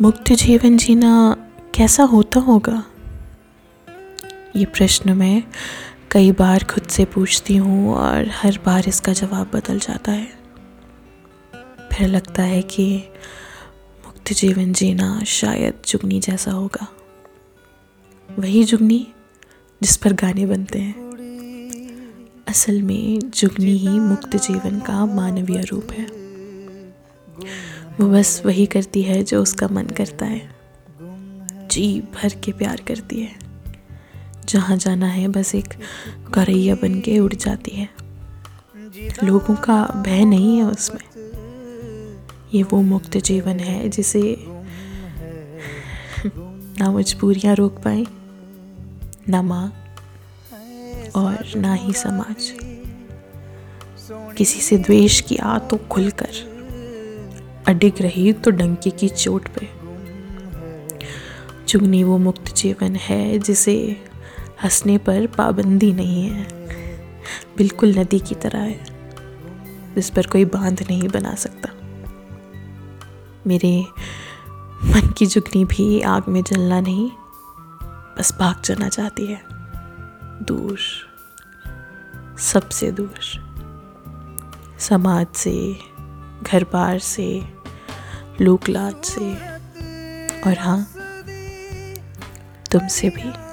मुक्त जीवन जीना कैसा होता होगा? ये प्रश्न मैं कई बार खुद से पूछती हूँ और हर बार इसका जवाब बदल जाता है। फिर लगता है कि मुक्त जीवन जीना शायद जुगनी जैसा होगा। वही जुगनी जिस पर गाने बनते हैं। असल में जुगनी ही मुक्त जीवन का मानवीय रूप है। वो बस वही करती है जो उसका मन करता है। जी भर के प्यार करती है। जहाँ जाना है बस एक गौरैया बन के उड़ जाती है। लोगों का भय नहीं है उसमें। ये वो मुक्त जीवन है जिसे ना मजबूरियाँ रोक पाए, ना माँ और ना ही समाज। किसी से द्वेष की आ तो खुलकर। अडिग रही तो डंके की चोट पे। चुगनी वो मुक्त जीवन है जिसे हंसने पर पाबंदी नहीं है। बिल्कुल नदी की तरह है। जिस पर कोई बाँध नहीं बना सकता। मेरे मन की जुगनी भी आग में जलना नहीं, बस भाग जाना चाहती है। दूर, सबसे दूर। समाज से, घर बार से लोक लाज से। और हाँ तुमसे भी।